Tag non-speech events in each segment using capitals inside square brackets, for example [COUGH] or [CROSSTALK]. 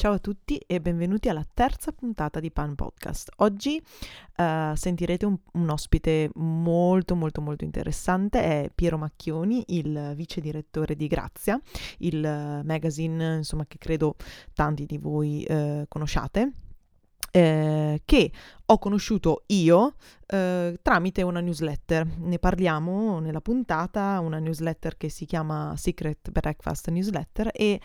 Ciao a tutti e benvenuti alla terza puntata di Pan Podcast. Oggi uh, sentirete un, un, ospite molto molto molto interessante, è Piero Macchioni, il vice direttore di Grazia, il magazine insomma, che credo tanti di voi uh, conosciate. Eh, che ho conosciuto io eh, tramite una newsletter. Ne parliamo nella puntata, una newsletter che si chiama Secret Breakfast Newsletter e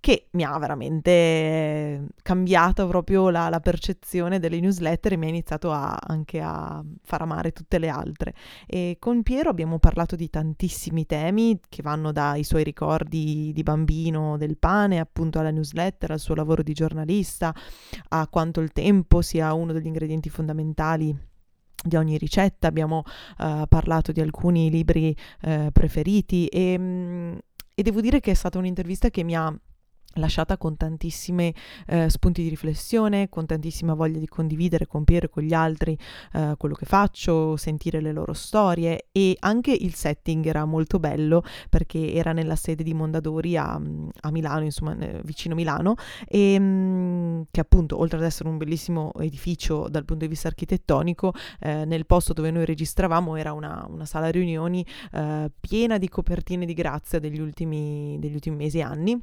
che mi ha veramente cambiato proprio la, la, percezione delle newsletter e mi ha iniziato a, anche a far amare tutte le altre. E con Piero abbiamo parlato di tantissimi temi che vanno dai suoi ricordi di bambino del pane, appunto alla newsletter, al suo lavoro di giornalista, a quanto il tempo sia uno degli ingredienti fondamentali di ogni ricetta, abbiamo uh, parlato di alcuni libri uh, preferiti e, mm, e devo dire che è stata un'intervista che mi ha lasciata con tantissimi eh, spunti di riflessione, con tantissima voglia di condividere con Piero e con gli altri eh, quello che faccio, sentire le loro storie e anche il setting era molto bello perché era nella sede di Mondadori a, a Milano, insomma vicino Milano e mm, che appunto oltre ad essere un bellissimo edificio dal punto di vista architettonico eh, nel posto dove noi registravamo era una, una sala riunioni eh, piena di copertine di grazia degli ultimi, degli ultimi mesi e anni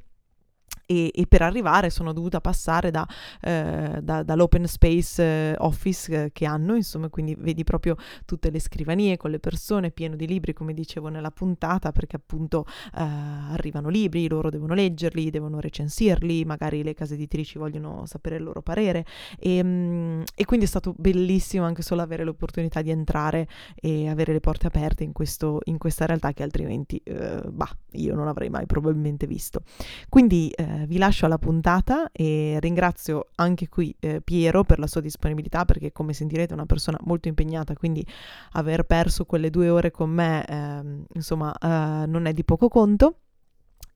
e, e, per arrivare sono dovuta passare da, eh, da, dall'open space eh, office eh, che hanno, insomma, quindi vedi proprio tutte le scrivanie con le persone, pieno di libri, come dicevo nella puntata, perché appunto eh, arrivano libri, loro devono leggerli, devono recensirli, magari le case editrici vogliono sapere il loro parere e, mh, mm, e quindi è stato bellissimo anche solo avere l'opportunità di entrare e avere le porte aperte in, questo, in questa realtà che altrimenti, eh, bah, io non avrei mai probabilmente visto. Quindi eh, vi lascio alla puntata e ringrazio anche qui eh, Piero per la sua disponibilità perché come sentirete è una persona molto impegnata, quindi aver perso quelle due ore con me eh, insomma non è di poco conto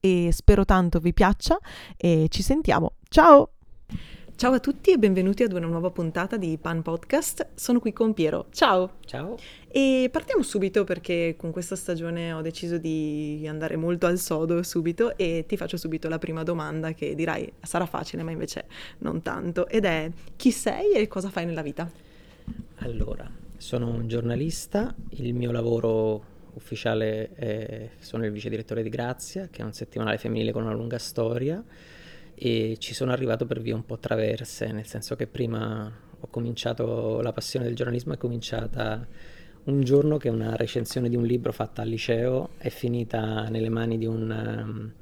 e spero tanto vi piaccia e ci sentiamo. Ciao! Ciao a tutti e benvenuti ad una nuova puntata di Pan Podcast. Sono qui con Piero. Ciao! Ciao! E partiamo subito perché con questa stagione ho deciso di andare molto al sodo subito e ti faccio subito la prima domanda che dirai sarà facile ma invece non tanto ed è chi sei e cosa fai nella vita? Allora, sono un giornalista, il mio lavoro ufficiale è, sono il vice direttore di Grazia che è un settimanale femminile con una lunga storia e ci sono arrivato per vie un po' traverse, nel senso che prima ho cominciato, la passione del giornalismo è cominciata un giorno che una recensione di un libro fatta al liceo è finita nelle mani di un, um,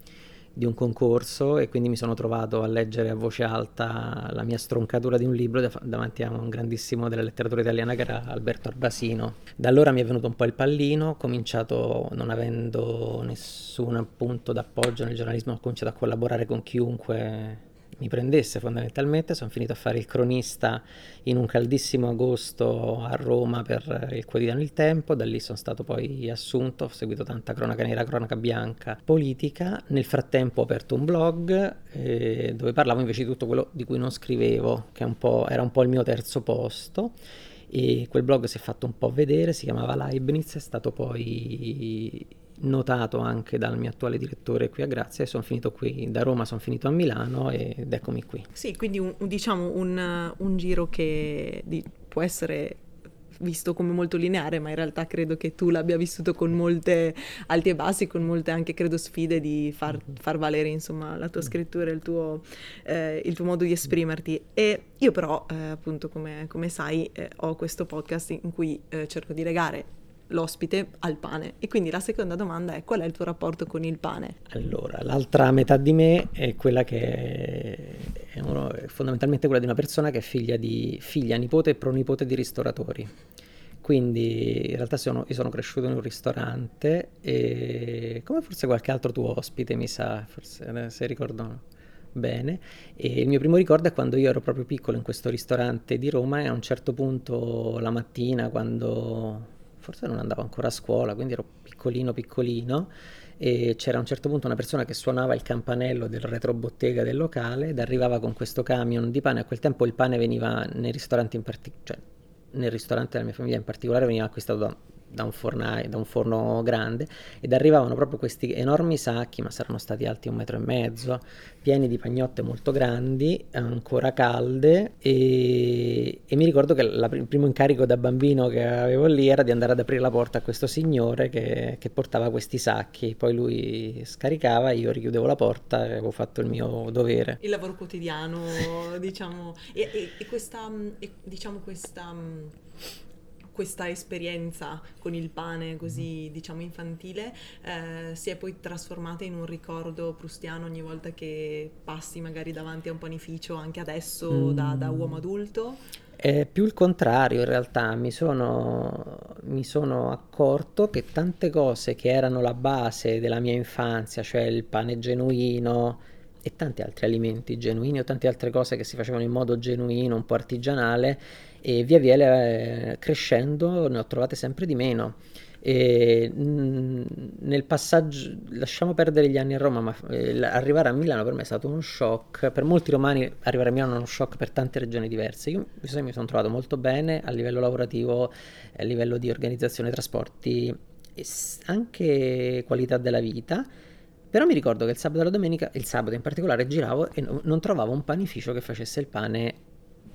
di un concorso e quindi mi sono trovato a leggere a voce alta la mia stroncatura di un libro dav- davanti a un grandissimo della letteratura italiana che era Alberto Arbasino. Da allora mi è venuto un po' il pallino, ho cominciato non avendo nessun punto d'appoggio nel giornalismo, ho cominciato a collaborare con chiunque mi prendesse fondamentalmente, sono finito a fare il cronista in un caldissimo agosto a Roma per il quotidiano Il Tempo, da lì sono stato poi assunto, ho seguito tanta cronaca nera, cronaca bianca, politica, nel frattempo ho aperto un blog eh, dove parlavo invece di tutto quello di cui non scrivevo, che un era un po' il mio terzo posto e quel blog si è fatto un po' vedere, si chiamava Leibniz, è stato poi notato anche dal mio attuale direttore qui a Grazia e sono finito qui da Roma, sono finito a Milano ed eccomi qui. Sì, quindi un, diciamo un, un giro che di, può essere visto come molto lineare, ma in realtà credo che tu l'abbia vissuto con molte alti e bassi, con molte anche credo sfide di far, far valere insomma la tua scrittura, il tuo, eh, il tuo modo di esprimerti. E io però eh, appunto come, come sai eh, ho questo podcast in cui eh, cerco di legare l'ospite al pane. E quindi la seconda domanda è qual è il tuo rapporto con il pane? Allora, l'altra metà di me è quella che è, uno, è fondamentalmente quella di una persona che è figlia, di, figlia, nipote e pronipote di ristoratori. Quindi in realtà sono, io sono cresciuto in un ristorante e come forse qualche altro tuo ospite mi sa, forse eh, se ricordo bene. E il mio primo ricordo è quando io ero proprio piccolo in questo ristorante di Roma e a un certo punto la mattina quando forse non andavo ancora a scuola, quindi ero piccolino piccolino e c'era a un certo punto una persona che suonava il campanello del retrobottega del locale ed arrivava con questo camion di pane. A quel tempo il pane veniva nei ristoranti in particolare, cioè nel ristorante della mia famiglia in particolare veniva acquistato da da un, fornaio, da un forno grande ed arrivavano proprio questi enormi sacchi, ma saranno stati alti un metro e mezzo, pieni di pagnotte molto grandi, ancora calde e, e mi ricordo che la, il primo incarico da bambino che avevo lì era di andare ad aprire la porta a questo signore che, che portava questi sacchi, poi lui scaricava, io richiudevo la porta e avevo fatto il mio dovere. Il lavoro quotidiano, [LAUGHS] diciamo, e, e, e questa, e, diciamo, questa questa esperienza con il pane così mm-hmm. diciamo infantile eh, si è poi trasformata in un ricordo prustiano ogni volta che passi magari davanti a un panificio anche adesso mm. da, da, uomo adulto? È più il contrario in realtà, mi sono, mi sono accorto che tante cose che erano la base della mia infanzia, cioè il pane genuino, e tanti altri alimenti genuini o tante altre cose che si facevano in modo genuino, un po' artigianale, e via via eh, crescendo ne ho trovate sempre di meno. E, mh, nel passaggio, lasciamo perdere gli anni a Roma, ma eh, arrivare a Milano per me è stato uno shock. Per molti romani arrivare a Milano è uno shock per tante regioni diverse. Io mi sono trovato molto bene a livello lavorativo, a livello di organizzazione trasporti e anche qualità della vita. Però mi ricordo che il sabato e la domenica, il sabato in particolare, giravo e non trovavo un panificio che facesse il pane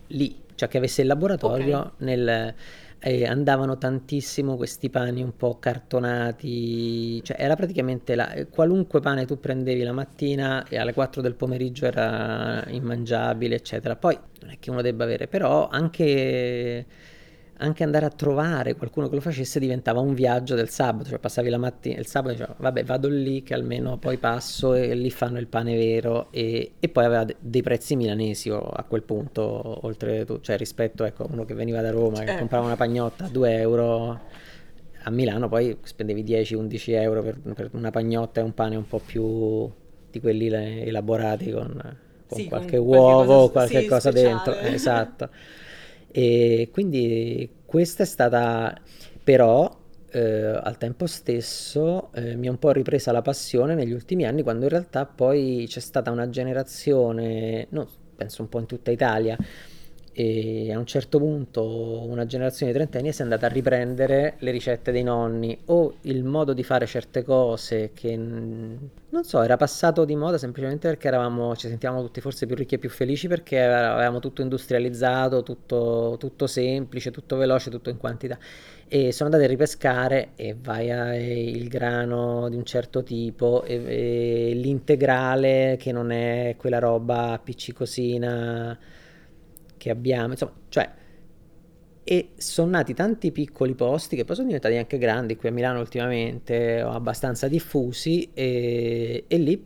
lì, cioè che avesse il laboratorio okay. nel... Eh, andavano tantissimo questi pani un po' cartonati, cioè era praticamente la, qualunque pane tu prendevi la mattina e alle 4 del pomeriggio era immangiabile, eccetera. Poi non è che uno debba avere, però anche anche andare a trovare qualcuno che lo facesse diventava un viaggio del sabato, cioè passavi la mattina, il sabato e dicevo vabbè vado lì che almeno poi passo e lì fanno il pane vero e, e poi aveva de- dei prezzi milanesi a quel punto, oltre cioè rispetto ecco, a uno che veniva da Roma che eh. comprava una pagnotta a 2 euro, a Milano poi spendevi 10-11 euro per, per, una pagnotta e un pane un po' più di quelli elaborati con, con sì, qualche con uovo, qualche cosa, qualche sì, cosa dentro, esatto. [LAUGHS] E quindi questa è stata però eh, al tempo stesso eh, mi è un po' ripresa la passione negli ultimi anni quando in realtà poi c'è stata una generazione, no, penso un po' in tutta Italia, e a un certo punto una generazione di trentenni si è andata a riprendere le ricette dei nonni o il modo di fare certe cose che non so, era passato di moda semplicemente perché eravamo, ci sentivamo tutti forse più ricchi e più felici perché avevamo tutto industrializzato, tutto, tutto semplice, tutto veloce, tutto in quantità. E sono andati a ripescare e vai al grano di un certo tipo e, e l'integrale che non è quella roba appiccicosina che abbiamo, insomma, cioè, e sono nati tanti piccoli posti che poi sono diventati anche grandi qui a Milano ultimamente, abbastanza diffusi, e, e lì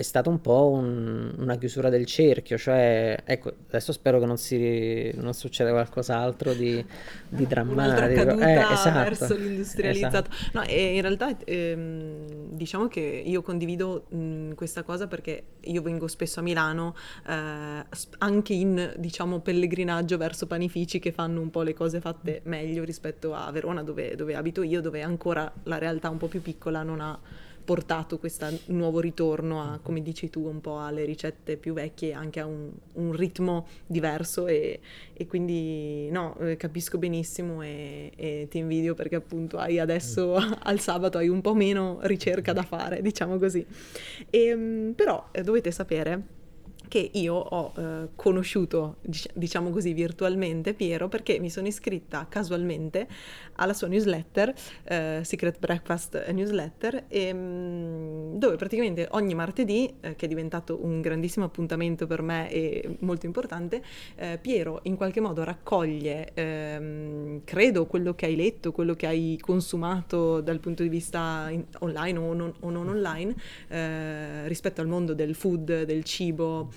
è stata un po' un, una chiusura del cerchio, cioè, ecco, adesso spero che non, si, non succeda qualcos'altro di, di drammatico. Eh, esatto, verso l'industrializzato. Esatto. No, e in realtà ehm, diciamo che io condivido mh, questa cosa perché io vengo spesso a Milano eh, anche in, diciamo, pellegrinaggio verso panifici che fanno un po' le cose fatte meglio rispetto a Verona dove, dove abito io, dove ancora la realtà un po' più piccola non ha portato questo nuovo ritorno a, come dici tu, un po' alle ricette più vecchie, anche a un, un ritmo diverso e, e quindi no, eh, capisco benissimo e, e, ti invidio perché appunto hai adesso [LAUGHS] al sabato hai un po' meno ricerca da fare, diciamo così. E, ehm, però eh, dovete sapere che io ho eh, conosciuto, diciamo così, virtualmente Piero perché mi sono iscritta casualmente alla sua newsletter, eh, Secret Breakfast Newsletter, e, mm, dove praticamente ogni martedì, eh, che è diventato un grandissimo appuntamento per me e molto importante, eh, Piero in qualche modo raccoglie, ehm, credo, quello che hai letto, quello che hai consumato dal punto di vista in, online o non, o non online, eh, rispetto al mondo del food, del cibo,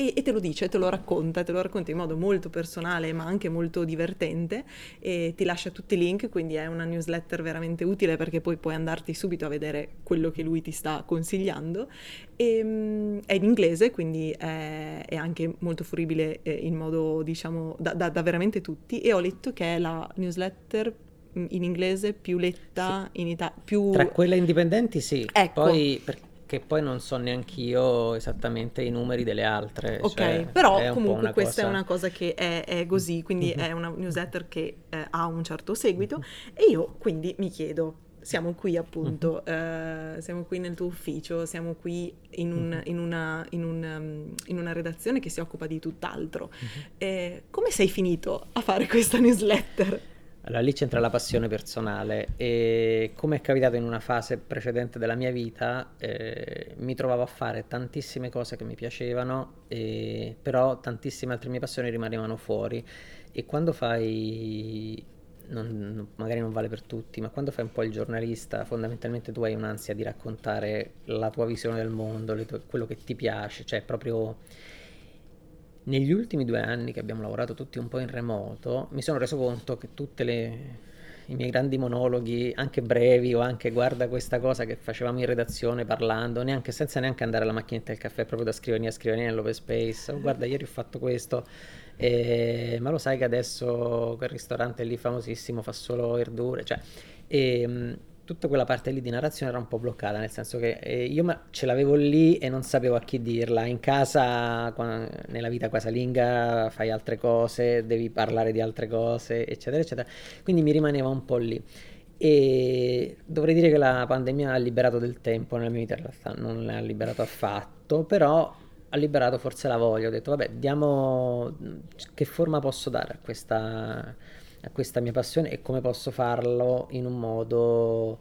e, e, te lo dice, te lo racconta, te lo racconta in modo molto personale ma anche molto divertente e ti lascia tutti i link, quindi è una newsletter veramente utile perché poi puoi andarti subito a vedere quello che lui ti sta consigliando. E, um, è in inglese, quindi è, è anche molto fruibile eh, in modo, diciamo, da, da, da veramente tutti e ho letto che è la newsletter mm, in inglese più letta sì. in Italia. Più... Tra quelle indipendenti sì, ecco. poi per, che poi non so neanche io esattamente i numeri delle altre. Ok, cioè però comunque questa cosa... è una cosa che è, è così, quindi mm-hmm. è una newsletter che eh, ha un certo seguito mm-hmm. e io quindi mi chiedo, siamo qui appunto, uh, siamo qui nel tuo ufficio, siamo qui in, un, in, una, in, un, um, in, una, redazione che si occupa di tutt'altro. Eh, come sei finito a fare questa newsletter? Allora lì c'entra la passione personale e come è capitato in una fase precedente della mia vita eh, mi trovavo a fare tantissime cose che mi piacevano e, però tantissime altre mie passioni rimanevano fuori. E quando fai non, magari non vale per tutti, ma quando fai un po' il giornalista, fondamentalmente tu hai un'ansia di raccontare la tua visione del mondo, tue, quello che ti piace, cioè proprio negli ultimi due anni che abbiamo lavorato tutti un po' in remoto, mi sono reso conto che tutti i miei grandi monologhi, anche brevi o anche guarda questa cosa che facevamo in redazione parlando, neanche, senza neanche andare alla macchinetta del caffè, proprio da scrivania a scrivania nell'open space, oh, guarda ieri ho fatto questo, e, ma lo sai che adesso quel ristorante lì famosissimo fa solo verdure, cioè, e, tutta quella parte lì di narrazione era un po' bloccata, nel senso che eh, io ce l'avevo lì e non sapevo a chi dirla. In casa, quando, nella vita casalinga, fai altre cose, devi parlare di altre cose, eccetera, eccetera. Quindi mi rimaneva un po' lì. E dovrei dire che la pandemia ha liberato del tempo nella mia vita, in realtà non l'ha liberato affatto, però ha liberato forse la voglia, ho detto vabbè, diamo che forma posso dare a questa, a questa mia passione e come posso farlo in un modo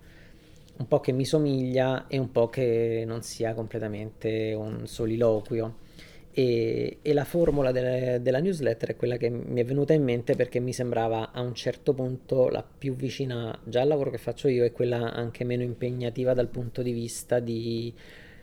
un po' che mi somiglia e un po' che non sia completamente un soliloquio. E, e la formula de, della newsletter è quella che mi è venuta in mente perché mi sembrava a un certo punto la più vicina già al lavoro che faccio io e quella anche meno impegnativa dal punto di vista di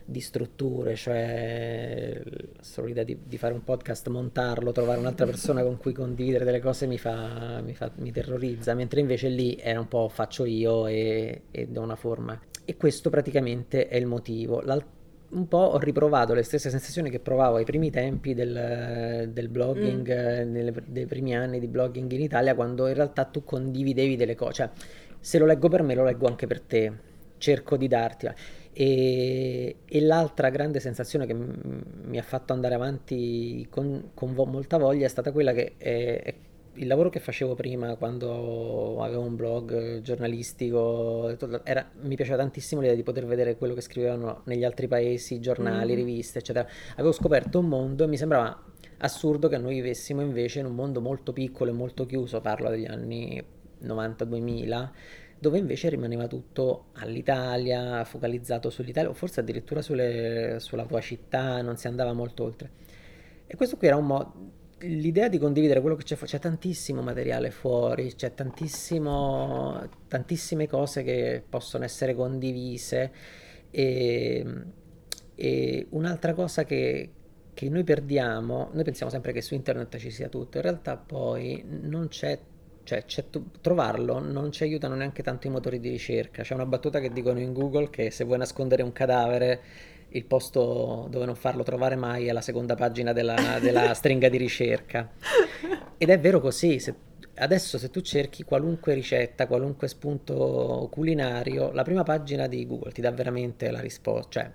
di strutture, cioè la sola idea di, di, fare un podcast, montarlo, trovare un'altra persona con cui condividere delle cose mi, fa, mi, fa, mi terrorizza, mentre invece lì era un po' faccio io e, e do una forma. E questo praticamente è il motivo. L'alt- un po' ho riprovato le stesse sensazioni che provavo ai primi tempi del, del blogging, mm. nelle, dei primi anni di blogging in Italia, quando in realtà tu condividevi delle cose. Cioè, se lo leggo per me, lo leggo anche per te. Cerco di darti. E, e, l'altra grande sensazione che m- mi ha fatto andare avanti con, con vo- molta voglia è stata quella che è, è il lavoro che facevo prima quando avevo un blog giornalistico era, mi piaceva tantissimo l'idea di poter vedere quello che scrivevano negli altri paesi, giornali, mm. riviste, eccetera. Avevo scoperto un mondo e mi sembrava assurdo che noi vivessimo invece in un mondo molto piccolo e molto chiuso, parlo degli anni 90-2000 dove invece rimaneva tutto all'Italia, focalizzato sull'Italia, o forse addirittura sulle, sulla tua città, non si andava molto oltre. E questo qui era un modo, l'idea di condividere quello che c'è fuori, c'è tantissimo materiale fuori, c'è tantissime cose che possono essere condivise e, e un'altra cosa che, che noi perdiamo, noi pensiamo sempre che su internet ci sia tutto, in realtà poi non c'è cioè trovarlo non ci aiutano neanche tanto i motori di ricerca. C'è una battuta che dicono in Google che se vuoi nascondere un cadavere, il posto dove non farlo trovare mai è la seconda pagina della, della [LAUGHS] stringa di ricerca. Ed è vero così. Se, adesso se tu cerchi qualunque ricetta, qualunque spunto culinario, la prima pagina di Google ti dà veramente la risposta. Cioè,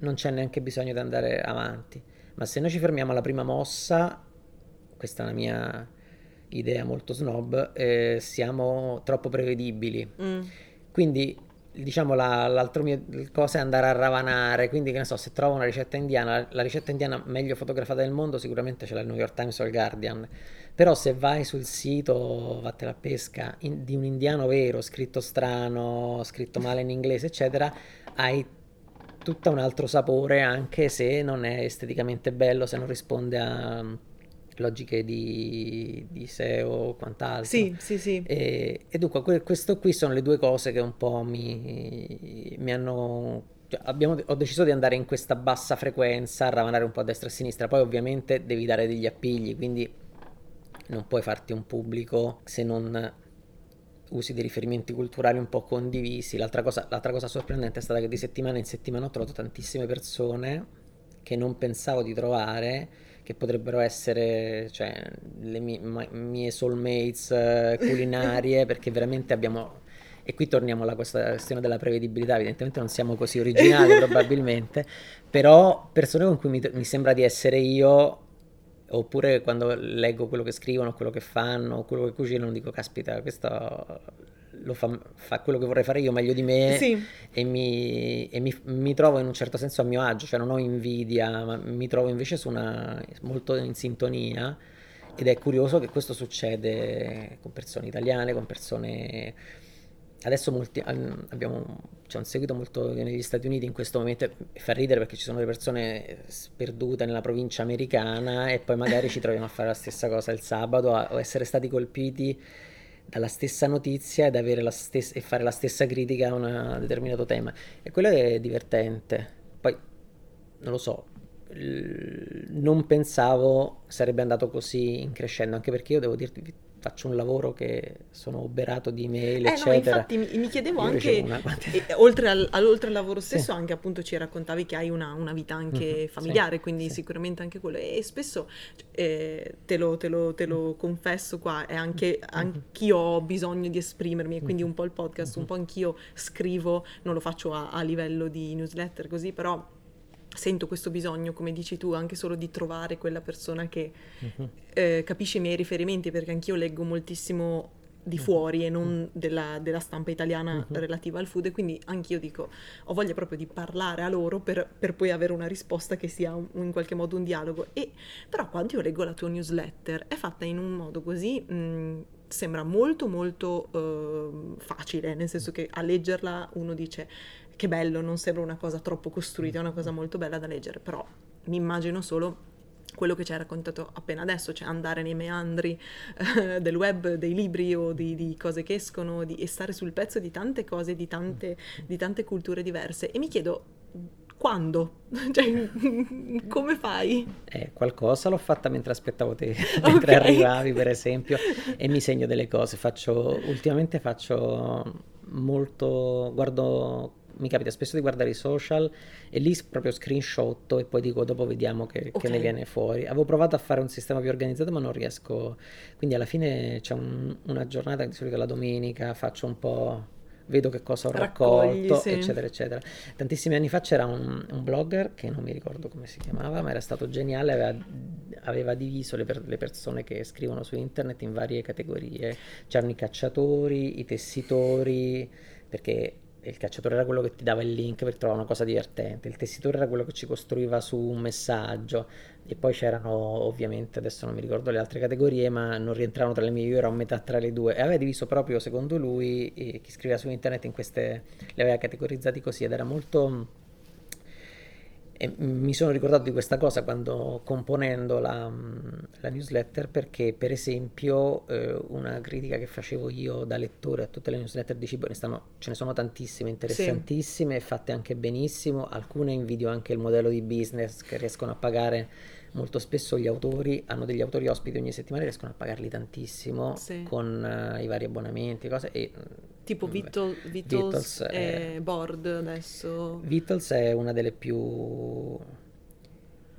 non c'è neanche bisogno di andare avanti. Ma se noi ci fermiamo alla prima mossa, questa è una mia idea molto snob, eh, siamo troppo prevedibili. Mm. Quindi, diciamo, la, l'altro mio cosa è andare a ravanare. Quindi, che ne so, se trovo una ricetta indiana, la ricetta indiana meglio fotografata del mondo, sicuramente ce l'ha il New York Times o il Guardian. Però se vai sul sito, vattene a pesca, in, di un indiano vero, scritto strano, scritto male in inglese, eccetera, hai tutto un altro sapore, anche se non è esteticamente bello, se non risponde a logiche di, di SEO o quant'altro. Sì, sì, sì. E, e dunque que- questo qui sono le due cose che un po' mi, mi hanno... Cioè abbiamo, ho deciso di andare in questa bassa frequenza, a ravanare un po' a destra e a sinistra, poi ovviamente devi dare degli appigli, quindi non puoi farti un pubblico se non usi dei riferimenti culturali un po' condivisi. L'altra cosa, l'altra cosa sorprendente è stata che di settimana in settimana ho trovato tantissime persone che non pensavo di trovare che potrebbero essere cioè, le mie, mie soulmates uh, culinarie, [LAUGHS] perché veramente abbiamo E qui torniamo alla questione della prevedibilità, evidentemente non siamo così originali [LAUGHS] probabilmente, però persone con cui mi, mi sembra di essere io oppure quando leggo quello che scrivono, quello che fanno, quello che cucinano, dico caspita, questo lo fa, fa, quello che vorrei fare io meglio di me sì. e, mi, e mi, mi, trovo in un certo senso a mio agio, cioè non ho invidia, ma mi trovo invece su una, molto in sintonia ed è curioso che questo succede con persone italiane, con persone... Adesso molti, abbiamo, c'è un seguito molto negli Stati Uniti in questo momento e fa ridere perché ci sono le persone sperdute nella provincia americana e poi magari ci troviamo a fare la stessa cosa il sabato o essere stati colpiti dalla stessa notizia ed stessa, e fare la stessa critica a un determinato tema. E quello è divertente. Poi, non lo so, non pensavo sarebbe andato così in crescendo, anche perché io devo dirti, faccio un lavoro che sono oberato di email, eh, eccetera. No, infatti mi, mi chiedevo Io anche, una... oltre, al, oltre, al, lavoro stesso, sì. anche appunto ci raccontavi che hai una, una vita anche mm-hmm. familiare, sì, quindi sì. sicuramente anche quello. E spesso, eh, te, lo, te, lo, te, lo, confesso qua, è anche, mm-hmm. anch'io ho bisogno di esprimermi, e quindi un po' il podcast, un po' anch'io scrivo, non lo faccio a, a livello di newsletter così, però sento questo bisogno, come dici tu, anche solo di trovare quella persona che uh-huh. eh, capisce i miei riferimenti, perché anch'io leggo moltissimo di fuori e non della, della stampa italiana uh-huh. relativa al food e quindi anch'io dico ho voglia proprio di parlare a loro per, per poi avere una risposta che sia un, in qualche modo un dialogo e però quando io leggo la tua newsletter è fatta in un modo così mh, sembra molto molto uh, facile nel senso che a leggerla uno dice che bello, non sembra una cosa troppo costruita, è una cosa molto bella da leggere, però mi immagino solo quello che ci hai raccontato appena adesso, cioè andare nei meandri eh, del web, dei libri o di, di cose che escono di, e stare sul pezzo di tante cose, di tante, di tante culture diverse. E mi chiedo, quando? [LAUGHS] Cioè, [LAUGHS] come fai? Eh, qualcosa l'ho fatta mentre aspettavo te, [LAUGHS] mentre okay. arrivavi per esempio, e mi segno delle cose. Faccio, ultimamente faccio molto, guardo mi capita spesso di guardare i social e lì proprio screenshot e poi dico dopo vediamo che, okay. che, ne viene fuori. Avevo provato a fare un sistema più organizzato ma non riesco, quindi alla fine c'è un, una giornata, di solito la domenica, faccio un po', vedo che cosa ho Raccogli, raccolto, sì. eccetera, eccetera. Tantissimi anni fa c'era un, un, blogger che non mi ricordo come si chiamava, ma era stato geniale, aveva, aveva diviso le, per, le persone che scrivono su internet in varie categorie. C'erano i cacciatori, i tessitori, perché il cacciatore era quello che ti dava il link per trovare una cosa divertente, il tessitore era quello che ci costruiva su un messaggio. E poi c'erano ovviamente, adesso non mi ricordo le altre categorie, ma non rientravano tra le mie, io ero a metà tra le due. E aveva diviso proprio secondo lui chi scriveva su internet in queste, le aveva categorizzati così ed era molto e mi sono ricordato di questa cosa quando componendo la, la newsletter perché per esempio eh, una critica che facevo io da lettore a tutte le newsletter di cibo, ne stanno, ce ne sono tantissime, interessantissime, sì. fatte anche benissimo, alcune invidio anche il modello di business che riescono a pagare molto spesso gli autori hanno degli autori ospiti ogni settimana riescono a pagarli tantissimo sì. con uh, i vari abbonamenti cose e tipo Beatles, Beatles Board adesso Beatles è una delle più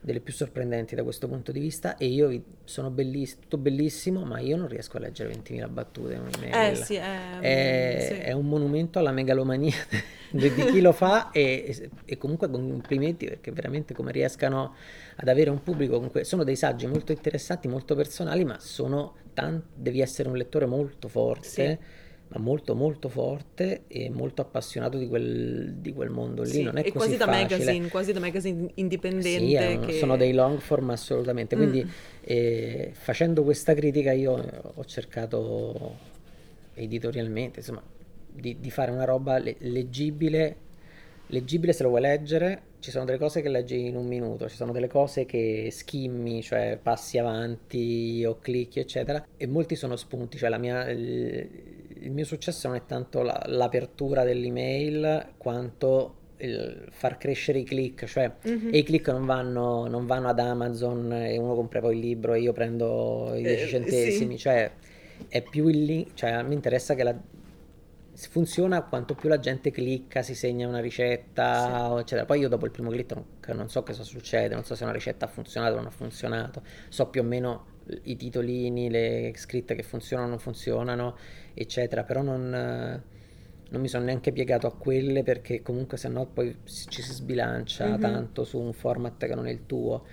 delle più sorprendenti da questo punto di vista e io sono bellissimo, tutto bellissimo, ma io non riesco a leggere 20.000 battute in un'email. Eh sì, è, è, sì. è un monumento alla megalomania [LAUGHS] di, chi lo fa e, e, comunque complimenti perché veramente come riescano ad avere un pubblico, comunque, sono dei saggi molto interessanti, molto personali, ma sono tanti, devi essere un lettore molto forte. Sì ma molto molto forte e molto appassionato di quel, di quel mondo lì. Sì, non è e quasi da facile. magazine, quasi da magazine indipendente. Sì, che... sono dei long form assolutamente. Quindi mm. eh, facendo questa critica io ho cercato editorialmente insomma, di, di fare una roba leggibile, leggibile se lo vuoi leggere. Ci sono delle cose che leggi in un minuto, ci sono delle cose che skimmi, cioè passi avanti o clicchi, eccetera, e molti sono spunti, cioè la mia, il mio successo non è tanto la, l'apertura dell'email quanto il far crescere i click, cioè mm-hmm. e i click non vanno, non vanno, ad Amazon e uno compra poi il libro e io prendo i 10 eh, centesimi, sì. cioè è più il link, cioè mi interessa che la, funziona quanto più la gente clicca, si segna una ricetta, sì. eccetera. Poi io dopo il primo click non, non, so cosa succede, non so se una ricetta ha funzionato o non ha funzionato, so più o meno i titolini, le scritte che funzionano o non funzionano, eccetera, però non, non mi sono neanche piegato a quelle perché comunque sennò poi ci si sbilancia mm-hmm. tanto su un format che non è il tuo.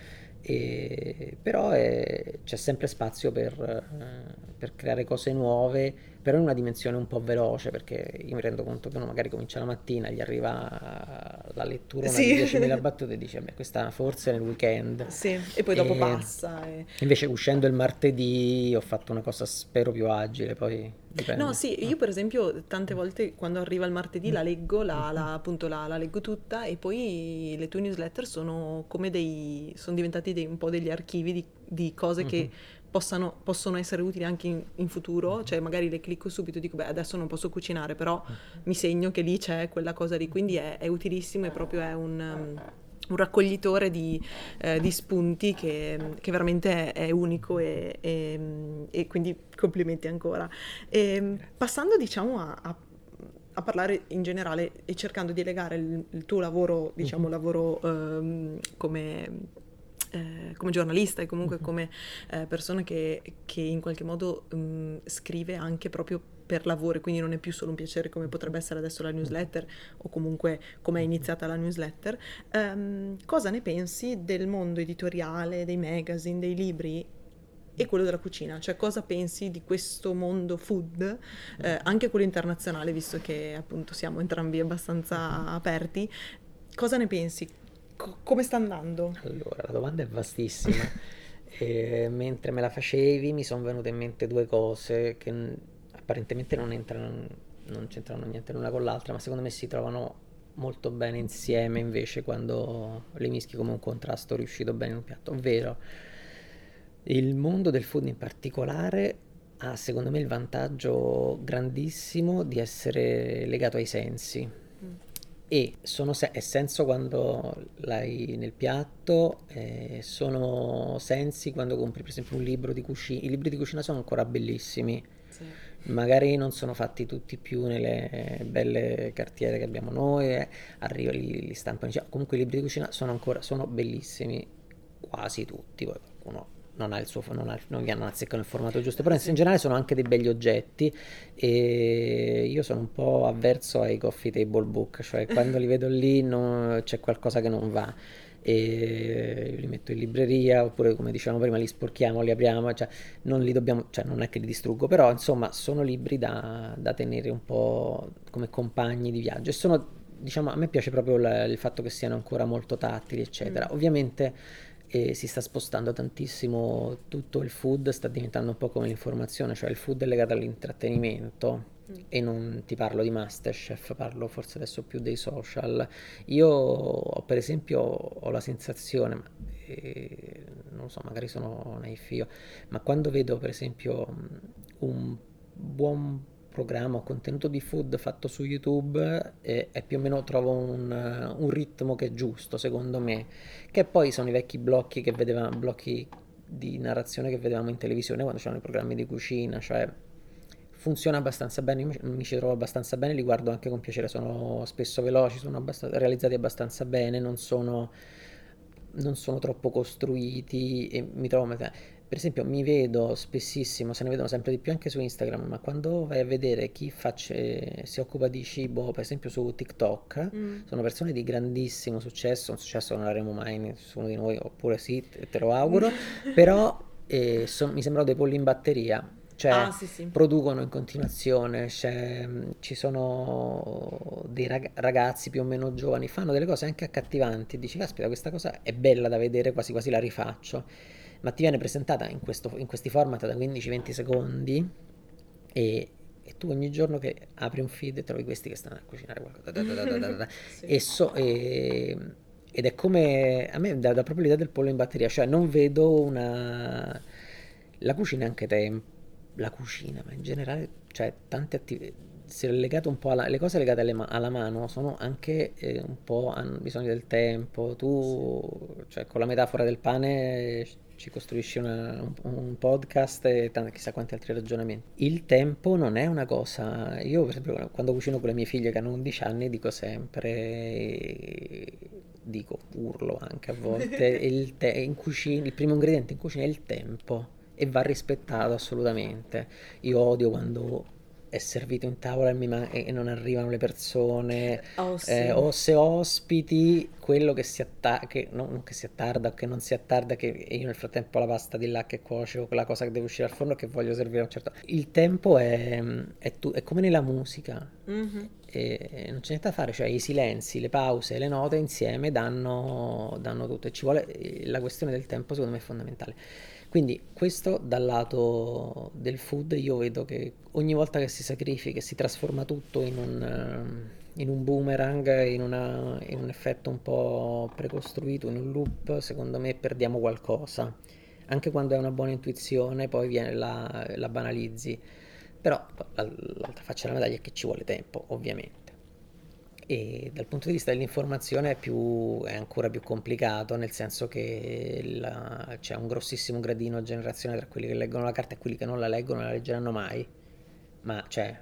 E, però è, c'è sempre spazio per, eh, per, creare cose nuove, però in una dimensione un po' veloce, perché io mi rendo conto che uno magari comincia la mattina, gli arriva la lettura sì. di 10.000 battute e dice, beh, questa forse nel weekend. Sì, e poi dopo e, passa. E... Invece uscendo il martedì ho fatto una cosa spero più agile, poi Dipende. No, sì, io per esempio tante volte quando arriva il martedì la leggo, la, la, appunto la, la, leggo tutta e poi le tue newsletter sono come dei, sono diventati dei, un po' degli archivi di, di cose che possano, possono essere utili anche in, in, futuro, cioè magari le clicco subito e dico beh adesso non posso cucinare, però mi segno che lì c'è quella cosa lì, quindi è, è utilissimo e proprio è un... Um, un raccoglitore di, eh, di spunti che, che, veramente è, è unico e, e, e, quindi complimenti ancora. E, passando diciamo a, a, a, parlare in generale e cercando di legare il, il tuo lavoro, diciamo uh-huh. lavoro um, come eh, come giornalista e comunque uh-huh. come eh, persona che, che, in qualche modo um, scrive anche proprio per lavoro, quindi non è più solo un piacere come potrebbe essere adesso la newsletter o comunque come è iniziata la newsletter. Um, cosa ne pensi del mondo editoriale, dei magazine, dei libri e quello della cucina, cioè cosa pensi di questo mondo food, eh, anche quello internazionale, visto che appunto siamo entrambi abbastanza aperti, cosa ne pensi? C- come sta andando? Allora, la domanda è vastissima. [LAUGHS] e, mentre me la facevi mi sono venute in mente due cose che apparentemente non entrano, non c'entrano niente l'una con l'altra, ma secondo me si trovano molto bene insieme invece quando le mischi come un contrasto riuscito bene in un piatto, ovvero il mondo del food in particolare ha secondo me il vantaggio grandissimo di essere legato ai sensi. E sono se- è senso quando l'hai nel piatto, eh, sono sensi quando compri per esempio un libro di cucina, i libri di cucina sono ancora bellissimi. Sì. Magari non sono fatti tutti più nelle belle cartiere che abbiamo noi, eh, arriva li, li stampano, comunque i libri di cucina sono ancora sono bellissimi, quasi tutti, poi qualcuno non ha il suo non, ha, non hanno azzeccano il formato giusto, però in generale sono anche dei belli oggetti e io sono un po' avverso ai coffee table book, cioè [LAUGHS] quando li vedo lì no, c'è qualcosa che non va e li metto in libreria oppure come dicevamo prima li sporchiamo, li apriamo, cioè non li dobbiamo, cioè non è che li distruggo, però insomma sono libri da, da tenere un po' come compagni di viaggio e sono, diciamo, a me piace proprio l- il fatto che siano ancora molto tattili, eccetera. Mm. Ovviamente eh, si sta spostando tantissimo, tutto il food sta diventando un po' come l'informazione, cioè il food è legato all'intrattenimento e non ti parlo di Masterchef, parlo forse adesso più dei social. Io per esempio ho la sensazione, ma, eh, non so, magari sono naif io, ma quando vedo per esempio un buon programma o contenuto di food fatto su YouTube e, e più o meno trovo un, un, ritmo che è giusto secondo me, che poi sono i vecchi blocchi che vedevamo, blocchi di narrazione che vedevamo in televisione quando c'erano i programmi di cucina, cioè funziona abbastanza bene, io mi ci trovo abbastanza bene, li guardo anche con piacere, sono spesso veloci, sono abbast- realizzati abbastanza bene, non sono, non sono troppo costruiti e mi trovo... Per esempio mi vedo spessissimo, se ne vedono sempre di più anche su Instagram, ma quando vai a vedere chi face, si occupa di cibo, per esempio su TikTok, mm. sono persone di grandissimo successo, un successo non avremo mai nessuno di noi, oppure sì, te lo auguro, [LAUGHS] però eh, so, mi sembrano dei polli in batteria cioè ah, sì, sì. producono in continuazione, cioè, ci sono dei rag- ragazzi più o meno giovani, fanno delle cose anche accattivanti, dici caspita questa cosa è bella da vedere, quasi quasi la rifaccio, ma ti viene presentata in, questo, in questi format da 15-20 secondi e, e, tu ogni giorno che apri un feed trovi questi che stanno a cucinare qualcosa [LAUGHS] sì. e, so, e, ed è come a me dà, dà proprio l'idea del pollo in batteria, cioè non vedo una la cucina è anche tempo la cucina, ma in generale, cioè tante attività se legato un po' alla, le cose legate ma- alla mano sono anche eh, un po' hanno bisogno del tempo. Tu, sì. cioè, con la metafora del pane ci costruisci una, un, un, podcast e t- chissà quanti altri ragionamenti. Il tempo non è una cosa. Io, per esempio, quando cucino con le mie figlie che hanno 11 anni, dico sempre. Dico, urlo anche a volte. [LAUGHS] il, te- in cucina, il primo ingrediente in cucina è il tempo e va rispettato assolutamente. Io odio quando è servito in tavola e, e non arrivano le persone, Oh, sì. eh, o se ospiti quello che si attarda, che, no, non che si attarda o che non si attarda, che io nel frattempo ho la pasta di là che cuoce o quella cosa che deve uscire al forno che voglio servire a un certo... Il tempo è, è, tu- è come nella musica, Mhm. e non c'è niente da fare, cioè i silenzi, le pause, le note insieme danno, danno tutto e ci vuole eh, la questione del tempo secondo me è fondamentale. Quindi questo dal lato del food io vedo che ogni volta che si sacrifica, che si trasforma tutto in un, eh, in un boomerang, in, una- in un effetto un po' precostruito, in un loop, secondo me perdiamo qualcosa. Anche quando è una buona intuizione, poi viene la, la banalizzi. Però la- l'altra faccia della medaglia è che ci vuole tempo, ovviamente. E dal punto di vista dell'informazione è, più- è ancora più complicato, nel senso che la- c'è un grossissimo gradino generazionale tra quelli che leggono la carta e quelli che non la leggono e la leggeranno mai, ma cioè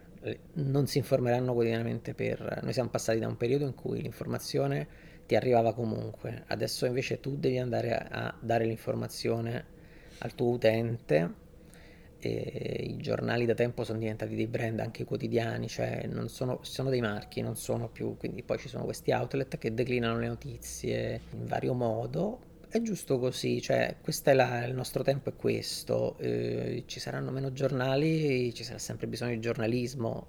non si informeranno quotidianamente per... Noi siamo passati da un periodo in cui l'informazione ti arrivava comunque, adesso invece tu devi andare a, a dare l'informazione al tuo utente e I giornali da tempo sono diventati dei brand, anche i quotidiani, cioè non sono, sono dei marchi, non sono più, quindi poi ci sono questi outlet che declinano le notizie in vario modo. È giusto così, cioè la- il nostro tempo è questo, eh, ci saranno meno giornali, ci sarà sempre bisogno di giornalismo,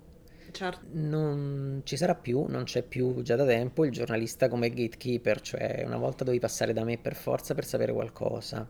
Certo. non ci sarà più, non c'è più già da tempo il giornalista come gatekeeper, cioè una volta dovevi passare da me per forza per sapere qualcosa.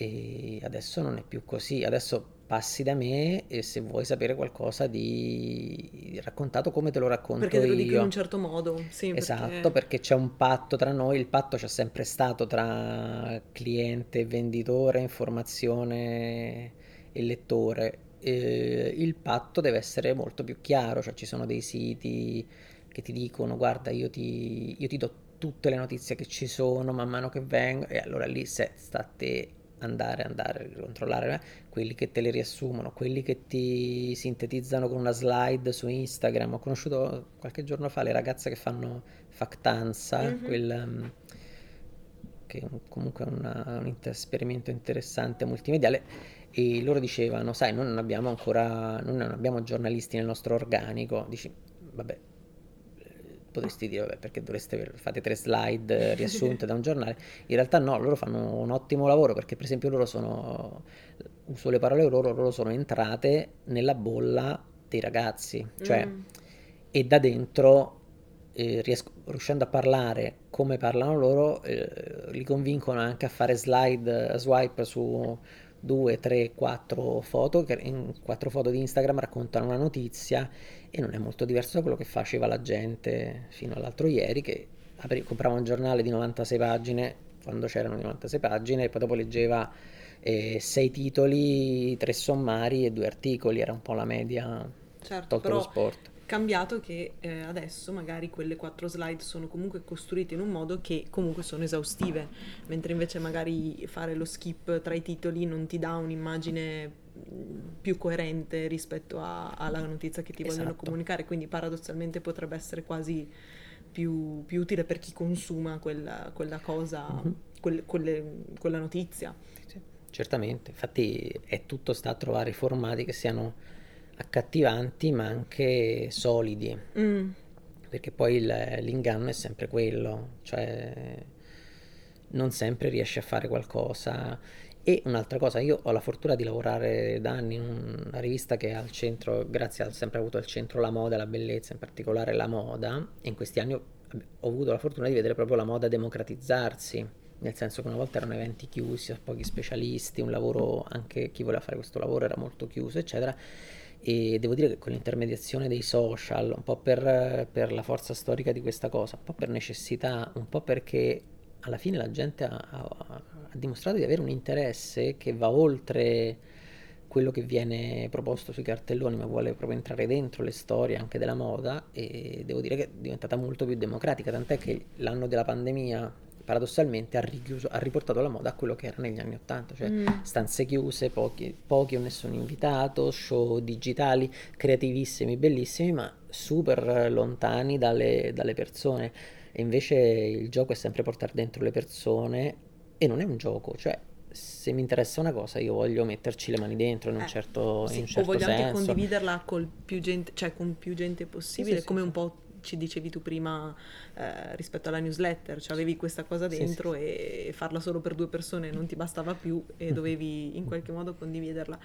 E adesso non è più così, adesso passi da me e se vuoi sapere qualcosa di raccontato come te lo racconto Perché te lo dico in un certo modo, sì, Esatto, perché... perché c'è un patto tra noi, il patto c'è sempre stato tra cliente e venditore, informazione e lettore. Eh, il patto deve essere molto più chiaro, cioè ci sono dei siti che ti dicono guarda io ti, io ti do tutte le notizie che ci sono man mano che vengono e allora lì se sta a te andare, andare, controllare eh, quelli che te le riassumono, quelli che ti sintetizzano con una slide su Instagram. Ho conosciuto qualche giorno fa le ragazze che fanno Factanza, Mhm. quel, um, che è un- comunque è una- un inter- esperimento interessante multimediale, e loro dicevano, sai, noi non abbiamo ancora, non abbiamo giornalisti nel nostro organico. Dici, vabbè, eh, potresti dire, vabbè, perché dovreste aver- fate tre slide [LAUGHS] riassunte da un giornale. In realtà no, loro fanno un ottimo lavoro perché per esempio loro sono, uso le parole loro, loro sono entrate nella bolla dei ragazzi, cioè Mm. e da dentro eh, riesco- riuscendo a parlare come parlano loro, eh, li convincono anche a fare slide, swipe su due, tre, quattro foto, che in quattro foto di Instagram raccontano una notizia e non è molto diverso da quello che faceva la gente fino all'altro ieri, che apri- comprava un giornale di 96 pagine, quando c'erano 96 pagine, e poi dopo leggeva eh, sei titoli, tre sommari e due articoli, era un po' la media, Certo, tolto lo però sport. Cambiato che eh, adesso magari quelle quattro slide sono comunque costruite in un modo che comunque sono esaustive, mentre invece magari fare lo skip tra i titoli non ti dà un'immagine mh, più coerente rispetto a- alla notizia che ti vogliono Esatto. comunicare, quindi paradossalmente potrebbe essere quasi più, più utile per chi consuma quella, quella cosa, Mhm. quel- quelle- quella notizia. Sì, certamente, infatti è tutto sta a trovare i formati che siano accattivanti ma anche solidi, Mm, perché poi il- l'inganno è sempre quello, cioè non sempre riesci a fare qualcosa. E un'altra cosa, io ho la fortuna di lavorare da anni in una rivista che al centro, grazie ha sempre avuto al centro la moda la bellezza, in particolare la moda, e in questi anni ho, ho avuto la fortuna di vedere proprio la moda democratizzarsi, nel senso che una volta erano eventi chiusi a pochi specialisti, un lavoro, anche chi voleva fare questo lavoro era molto chiuso, eccetera. E devo dire che con l'intermediazione dei social, un po' per, per la forza storica di questa cosa, un po' per necessità, un po' perché alla fine la gente ha, ha- ha dimostrato di avere un interesse che va oltre quello che viene proposto sui cartelloni, ma vuole proprio entrare dentro le storie anche della moda e devo dire che è diventata molto più democratica, tant'è che l'anno della pandemia paradossalmente ha, richiuso- ha riportato la moda a quello che era negli anni Ottanta, cioè mm. stanze chiuse, pochi, pochi o nessuno invitato, show digitali creativissimi, bellissimi, ma super lontani dalle, dalle persone. E invece il gioco è sempre portare dentro le persone e non è un gioco, cioè se mi interessa una cosa io voglio metterci le mani dentro in un Eh, certo, sì, in un o certo voglio anche senso. condividerla col più gente, cioè con più gente possibile, Sì, sì, come un po' ci dicevi tu prima eh, rispetto alla newsletter, cioè avevi questa cosa Sì, sì, dentro e farla solo per due persone non ti bastava più e dovevi in qualche modo condividerla.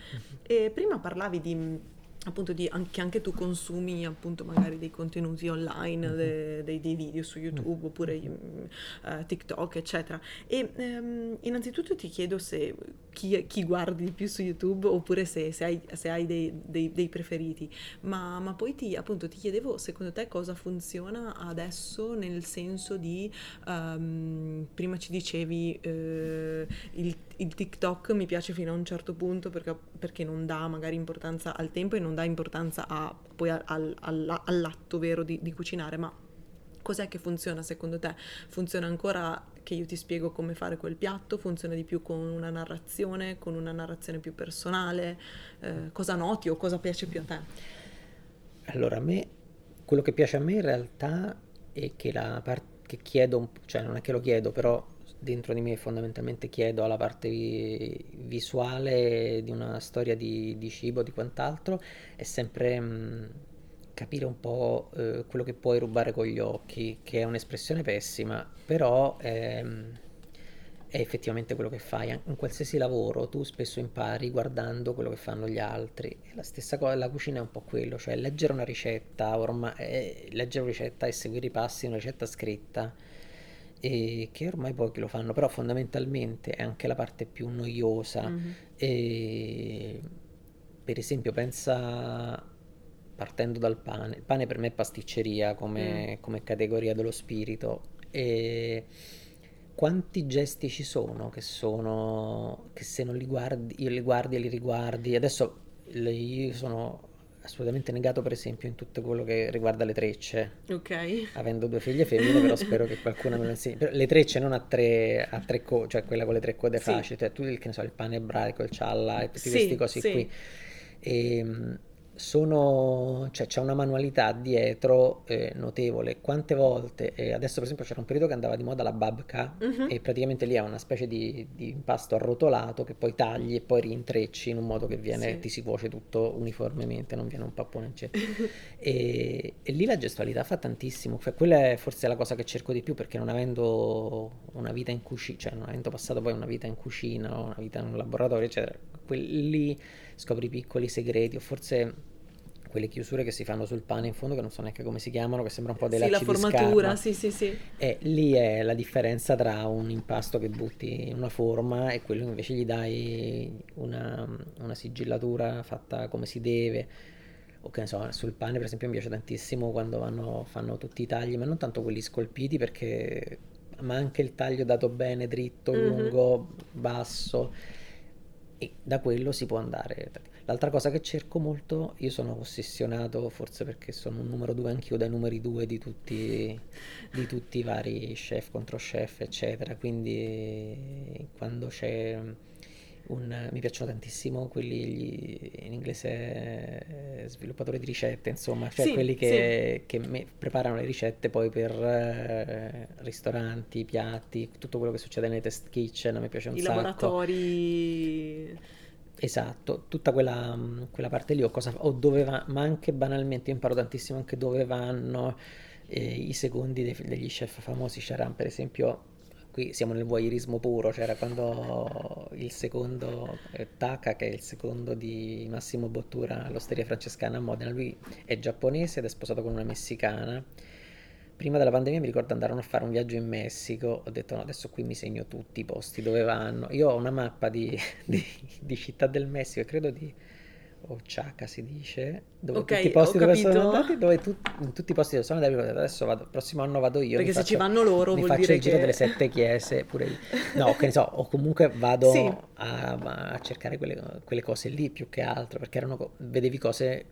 E prima parlavi di appunto di an- che anche tu consumi appunto magari dei contenuti online, Mhm. de- dei, dei video su YouTube oppure eh, TikTok eccetera. E ehm, innanzitutto ti chiedo se chi, chi guardi di più su YouTube oppure se, se hai, se hai dei, dei- dei preferiti. Ma, ma poi ti, appunto ti chiedevo secondo te cosa funziona adesso nel senso di ehm, prima ci dicevi eh, il, il TikTok mi piace fino a un certo punto perché, perché non dà magari importanza al tempo e non dà importanza a, poi al- al- alla- all'atto vero di, di cucinare ma Cos'è che funziona secondo te? Funziona ancora che io ti spiego come fare quel piatto? Funziona di più con una narrazione, con una narrazione più personale? Eh, cosa noti o cosa piace più a te? Allora, a me, quello che piace a me in realtà è che la parte che chiedo, cioè non è che lo chiedo, però dentro di me fondamentalmente chiedo alla parte vi- visuale di una storia di, di cibo, di quant'altro, è sempre mh, capire un po' eh, quello che puoi rubare con gli occhi, che è un'espressione pessima, però ehm, è effettivamente quello che fai. In qualsiasi lavoro tu spesso impari guardando quello che fanno gli altri. La stessa cosa, la cucina è un po' quello, cioè leggere una ricetta, ormai, eh, leggere una ricetta e seguire i passi di una ricetta scritta, e che ormai pochi lo fanno, però fondamentalmente è anche la parte più noiosa. Mhm. E, per esempio, pensa partendo dal pane. Il pane per me è pasticceria come, come categoria dello spirito. E quanti gesti ci sono che sono che se non li guardi, io li guardi e li riguardi. Adesso le- io sono assolutamente negato, per esempio, in tutto quello che riguarda le trecce. Ok. Avendo due figlie femmine, però spero che qualcuno me lo insegni. Le trecce non a tre, a tre code, cioè quella con le tre code Sì. facili, cioè tu il, che ne so, il pane ebraico, il cialla e tutti Sì, questi cosi sì. qui. E, mh, sono, cioè c'è una manualità dietro eh, notevole. Quante volte, eh, adesso per esempio c'era un periodo che andava di moda la babka Mhm. e praticamente lì è una specie di, di impasto arrotolato che poi tagli e poi rintrecci in un modo che viene, Sì. ti si cuoce tutto uniformemente, non viene un pappone eccetera. [LAUGHS] E, e lì la gestualità fa tantissimo, cioè, quella è forse la cosa che cerco di più perché non avendo una vita in cucina, cioè non avendo passato poi una vita in cucina o una vita in un laboratorio, eccetera, lì scopri piccoli segreti o forse quelle chiusure che si fanno sul pane in fondo che non so neanche come si chiamano, che sembra un po' dei Sì, la lacci formatura, scarma. sì, sì, sì. E lì è la differenza tra un impasto che butti in una forma e quello che invece gli dai una, una sigillatura fatta come si deve. O che ne so, sul pane per esempio mi piace tantissimo quando vanno, fanno tutti i tagli, ma non tanto quelli scolpiti perché, ma anche il taglio dato bene, dritto, Mhm. lungo, basso. E da quello si può andare. L'altra cosa che cerco molto, io sono ossessionato, forse perché sono un numero due anch'io dai numeri due di tutti, di tutti i vari chef, contro chef, eccetera. Quindi quando c'è un, mi piacciono tantissimo quelli gli- in inglese eh, sviluppatori di ricette, insomma, cioè Sì, quelli che, che me- preparano le ricette poi per eh, ristoranti, piatti, tutto quello che succede nei test kitchen, a me piace un I sacco. laboratori. Esatto, tutta quella, mh, quella parte lì o, cosa, o dove va, ma anche banalmente io imparo tantissimo anche dove vanno eh, i secondi dei- degli chef famosi. C'era per esempio, qui siamo nel voyeurismo puro, c'era quando il secondo eh, Taka, che è il secondo di Massimo Bottura all'Osteria Francescana a Modena, lui è giapponese ed è sposato con una messicana. Prima della pandemia mi ricordo andarono a fare un viaggio in Messico, ho detto no, adesso qui mi segno tutti i posti dove vanno. Io ho una mappa di, [LAUGHS] di- di Città del Messico, e credo di Oaxaca si dice, dove Ok, tutti i posti dove sono andati, dove tu- in tutti i posti dove sono andati, adesso vado, prossimo anno vado io, Perché se ci faccio- vanno loro mi vuol faccio dire il giro che- delle sette chiese pure lì. No, che ne so, o comunque vado Sì. a, a cercare quelle, quelle cose lì più che altro, perché erano, vedevi cose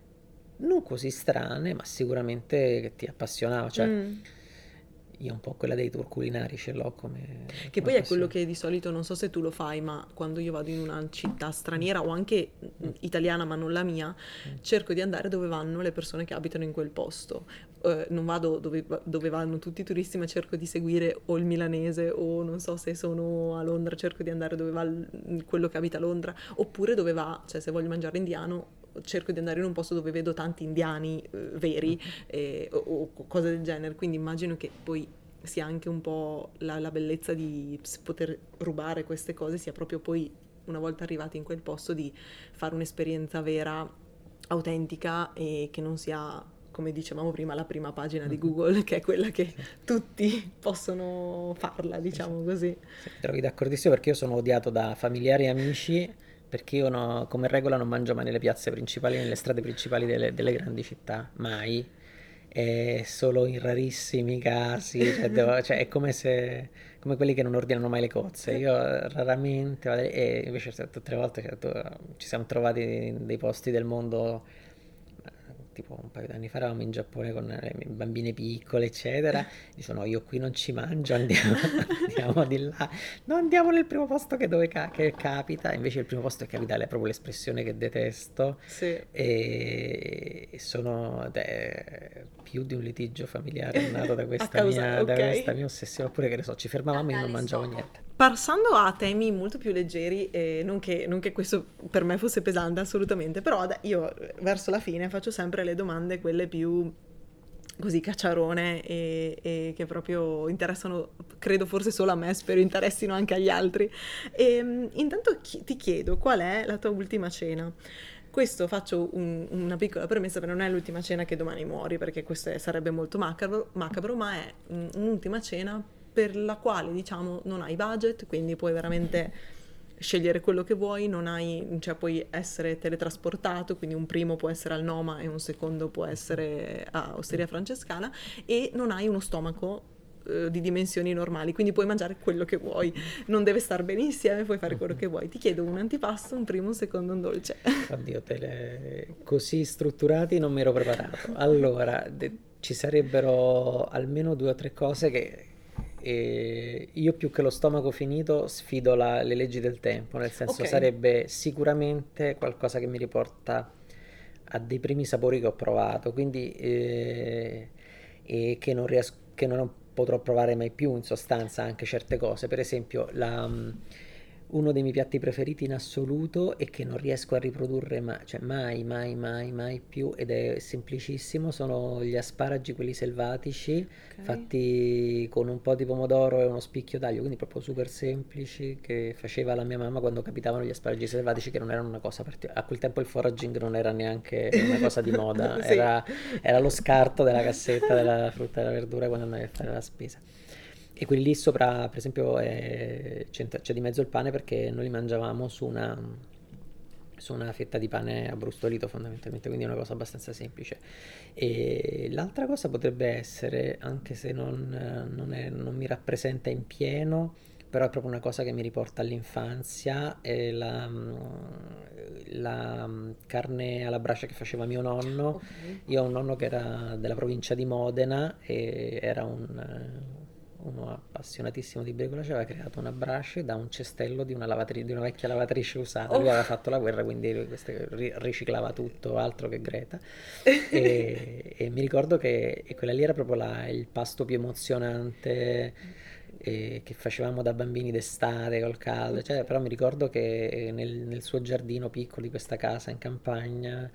non così strane, ma sicuramente che ti appassionava. Cioè, Mm. Io un po' quella dei tour culinari ce l'ho come... Che come poi è quello che di solito, non so se tu lo fai, ma quando io vado in una città straniera o anche mm. italiana ma non la mia, mm. cerco di andare dove vanno le persone che abitano in quel posto. Uh, non vado dove, dove, vanno tutti i turisti, ma cerco di seguire o il milanese o non so se sono a Londra, cerco di andare dove va quello che abita a Londra, oppure dove va, cioè se voglio mangiare indiano cerco di andare in un posto dove vedo tanti indiani eh, veri eh, o, o, cose del genere, quindi immagino che poi sia anche un po' la, la bellezza di poter rubare queste cose, sia proprio poi una volta arrivati in quel posto di fare un'esperienza vera, autentica e che non sia come dicevamo prima, la prima pagina di Google, che è quella che tutti possono farla, diciamo così. Sì, trovi d'accordissimo perché io sono odiato da familiari e amici perché io no, come regola non mangio mai nelle piazze principali, nelle strade principali delle, delle grandi città, mai. È solo in rarissimi casi, cioè, devo, [LAUGHS] cioè è come se come quelli che non ordinano mai le cozze. Io raramente, e invece tutte le volte cioè, ci siamo trovati in dei posti del mondo tipo un paio di anni fa eravamo in Giappone con le bambine piccole, eccetera. [LAUGHS] Dicono: No, io qui non ci mangio, andiamo, [LAUGHS] andiamo di là. Non andiamo nel primo posto che, dove ca- che capita. Invece il primo posto che capita è proprio l'espressione che detesto. Sì. E sono de- più di un litigio familiare nato da [LAUGHS] questa, causa, mia, okay. da questa mia ossessione. Oppure che ne so, ci fermavamo e io non mangiavo niente. Passando a temi molto più leggeri, eh, non, che, non, che, questo per me fosse pesante assolutamente, però io verso la fine faccio sempre le domande, quelle più così cacciarone e, e, che proprio interessano, credo forse solo a me, spero interessino anche agli altri. E, ehm, intanto chi, ti chiedo qual è la tua ultima cena? Questo faccio un, una piccola premessa, perché non è l'ultima cena che domani muori, perché questo è, sarebbe molto macabro, macabro ma è un'ultima cena per la quale diciamo non hai budget, quindi puoi veramente scegliere quello che vuoi, non hai, cioè puoi essere teletrasportato, quindi un primo può essere al Noma e un secondo può essere a Osteria Francescana e non hai uno stomaco eh, di dimensioni normali, quindi puoi mangiare quello che vuoi, non deve star bene insieme, puoi fare quello che vuoi. Ti chiedo un antipasto, un primo, un secondo, un dolce. [LAUGHS] Oddio, tele... così strutturati non mi ero preparato. Allora, de- ci sarebbero almeno due o tre cose che e io più che lo stomaco finito sfido la, le leggi del tempo, nel senso okay. sarebbe sicuramente qualcosa che mi riporta a dei primi sapori che ho provato, quindi eh, e che non, riesco, che non potrò provare mai più in sostanza anche certe cose, per esempio la uno dei miei piatti preferiti in assoluto e che non riesco a riprodurre mai, cioè mai, mai, mai, mai più ed è semplicissimo, sono gli asparagi, quelli selvatici, okay. fatti con un po' di pomodoro e uno spicchio d'aglio, quindi proprio super semplici, che faceva la mia mamma quando capitavano gli asparagi selvatici, che non erano una cosa particolare. A quel tempo il foraging non era neanche una cosa di moda, [LAUGHS] sì. era, era lo scarto della cassetta della frutta e della verdura quando andavi a fare la spesa. E quelli lì sopra, per esempio, c'è, c'è, di mezzo il pane perché noi li mangiavamo su una, su una fetta di pane abbrustolito fondamentalmente, quindi è una cosa abbastanza semplice. E l'altra cosa potrebbe essere, anche se non, non, è, non mi rappresenta in pieno, però è proprio una cosa che mi riporta all'infanzia, è la, la carne alla brace che faceva mio nonno. Okay. Io ho un nonno che era della provincia di Modena e era un uno appassionatissimo di bricolage aveva creato una brace da un cestello di una, lavatri- di una vecchia lavatrice usata. Oh. Lui aveva fatto la guerra, quindi ri- riciclava tutto, altro che Greta. [LAUGHS] e, e, mi ricordo che quella lì era proprio la, il pasto più emozionante eh, che facevamo da bambini d'estate col caldo. Cioè, però mi ricordo che nel, nel suo giardino piccolo di questa casa in campagna,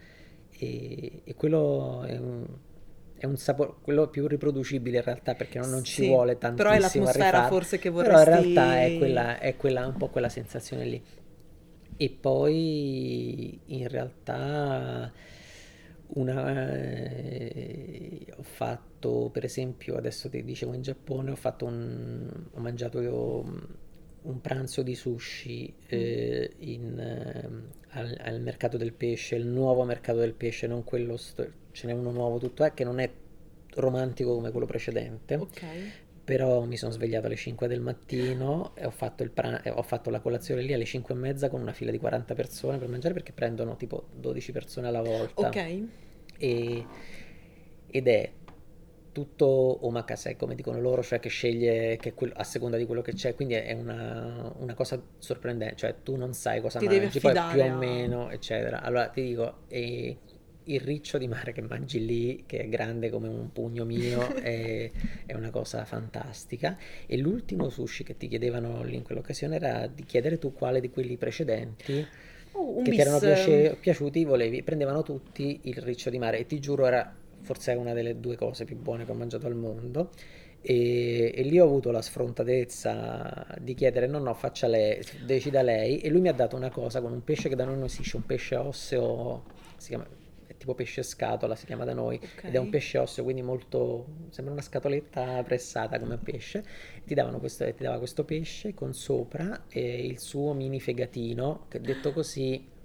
e, e quello è un è un sapore quello più riproducibile in realtà perché non, non ci sì, vuole tantissimo però è l'atmosfera forse che vorresti però in realtà è, quella, è quella, un po' quella sensazione lì e poi in realtà una eh, ho fatto per esempio adesso ti dicevo in Giappone ho fatto un ho mangiato io un pranzo di sushi mm. eh, in, eh, al, al, mercato del pesce, il nuovo mercato del pesce, non quello, sto- ce n'è uno nuovo tutto, è che non è romantico come quello precedente. Okay. Però mi sono svegliato alle 5 del mattino e ho fatto, pra- ho fatto, la colazione lì alle 5 e mezza con una fila di 40 persone per mangiare perché prendono tipo 12 persone alla volta. Ok. E, ed è tutto omakase, come dicono loro, cioè che sceglie che a seconda di quello che c'è, quindi è una, una cosa sorprendente, cioè tu non sai cosa Ti mangi, poi più o meno, eccetera. Allora ti dico, e il riccio di mare che mangi lì, che è grande come un pugno mio, [LAUGHS] è, è, una cosa fantastica. E l'ultimo sushi che ti chiedevano lì in quell'occasione era di chiedere tu quale di quelli precedenti oh, che bis. ti erano piace, piaciuti volevi. Prendevano tutti il riccio di mare e ti giuro era forse una delle due cose più buone che ho mangiato al mondo. E, e, lì ho avuto la sfrontatezza di chiedere no no faccia lei decida lei e lui mi ha dato una cosa con un pesce che da noi non esiste un pesce osseo si chiama tipo pesce scatola, si chiama da noi, okay. ed è un pesce osseo, quindi molto, sembra una scatoletta pressata come pesce. Ti, davano questo, ti dava questo pesce con sopra eh, il suo mini fegatino, che detto così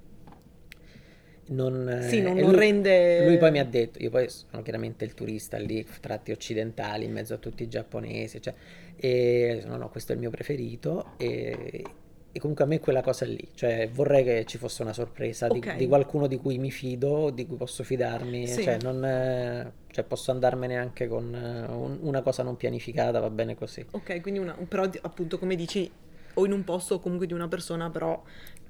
non, sì, non, non lui, rende... Lui poi mi ha detto, io poi sono chiaramente il turista lì, tratti occidentali, in mezzo a tutti i giapponesi, cioè, e no, no, questo è il mio preferito, e, e comunque a me quella cosa lì, cioè vorrei che ci fosse una sorpresa okay. di, di, qualcuno di cui mi fido, di cui posso fidarmi, sì. cioè, non, cioè posso andarmene anche con un, una cosa non pianificata, va bene così. Ok, quindi una, però appunto come dici, o in un posto o comunque di una persona, però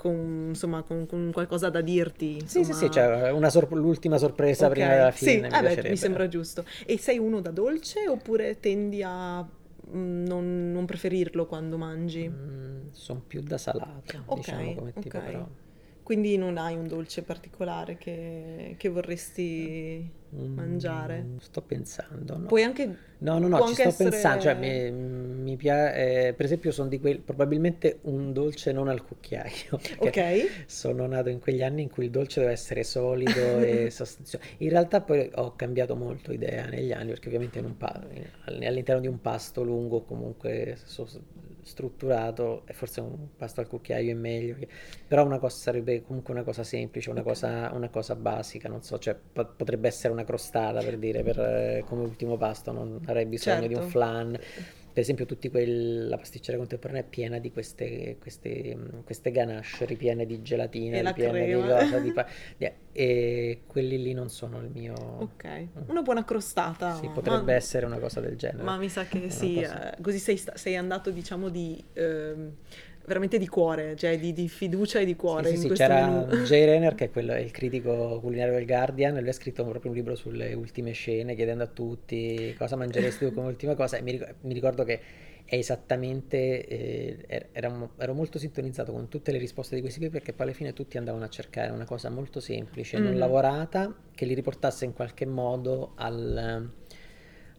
con, insomma, con, con qualcosa da dirti. Insomma... Sì, sì, sì, cioè sor- l'ultima sorpresa okay. prima della fine. Sì, mi, eh beh, mi sembra giusto. E sei uno da dolce oppure tendi a Mm, non, non preferirlo quando mangi? Mm, sono più da salato, okay, diciamo come tipo okay. però. Quindi non hai un dolce particolare che, che vorresti mm, mangiare? Sto pensando. No. Puoi anche. No, no, no, ci sto essere... pensando. Cioè, mi, mi piace. Eh, per esempio, sono di quei. Probabilmente un dolce non al cucchiaio. [LAUGHS] Ok. Sono nato in quegli anni in cui il dolce deve essere solido e [LAUGHS] sostanzioso. In realtà, poi ho cambiato molto idea negli anni, perché ovviamente pa- all'interno di un pasto lungo, comunque. So, strutturato e forse un pasto al cucchiaio è meglio però una cosa sarebbe comunque una cosa semplice una, okay. cosa, una cosa, basica non so cioè po- potrebbe essere una crostata per dire per, eh, come ultimo pasto non avrei bisogno certo. di un certo. flan per esempio tutti quel, la pasticceria contemporanea è piena di queste, queste, queste ganache ripiene di gelatina, e ripiene di cosa, di pa- [LAUGHS] e quelli lì non sono il mio... Ok, mm. una buona crostata. Sì, potrebbe ma... essere una cosa del genere. Ma mi sa che sì, cosa... eh, così sei, sei, andato diciamo di... Ehm veramente di cuore, cioè di, di, fiducia e di cuore. Sì, sì, sì c'era Jay Renner, che è quello, il critico culinario del Guardian, lui ha scritto proprio un libro sulle ultime scene, chiedendo a tutti cosa mangeresti tu come ultima cosa, e mi, ricordo, mi ricordo che è esattamente, eh, ero, ero, molto sintonizzato con tutte le risposte di questi qui, perché poi alla fine tutti andavano a cercare una cosa molto semplice, mm. non lavorata, che li riportasse in qualche modo al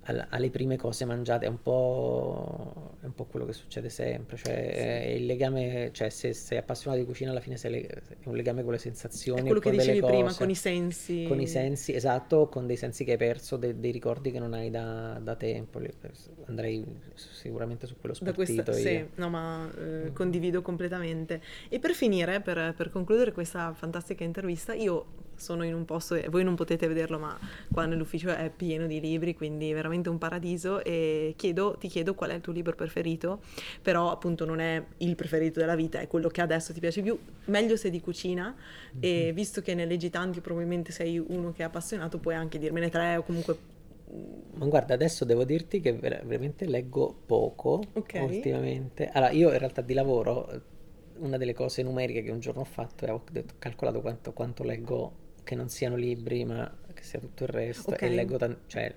alle prime cose mangiate è un po', è un po quello che succede sempre, cioè sì. il legame, cioè se sei appassionato di cucina alla fine sei è un legame con le sensazioni, è quello che dicevi cose, prima, con i sensi. Con i sensi, esatto, con dei sensi che hai perso, de, dei ricordi che non hai da, da, tempo, andrei sicuramente su quello spartito. Da questa, sì, no ma eh, mm. condivido completamente. E per finire, per, per concludere questa fantastica intervista, io sono in un posto, e voi non potete vederlo, ma qua nell'ufficio è pieno di libri, quindi veramente un paradiso e chiedo, ti chiedo qual è il tuo libro preferito, però appunto non è il preferito della vita, è quello che adesso ti piace più, meglio se di cucina mm-hmm. e mhm. visto che ne leggi tanti, probabilmente sei uno che è appassionato, puoi anche dirmene tre o comunque ma guarda, adesso devo dirti che veramente leggo poco okay. ultimamente. Allora, io in realtà di lavoro, una delle cose numeriche che un giorno ho fatto è ho calcolato quanto, quanto leggo che non siano libri, ma che sia tutto il resto. Okay. E leggo tanto, cioè,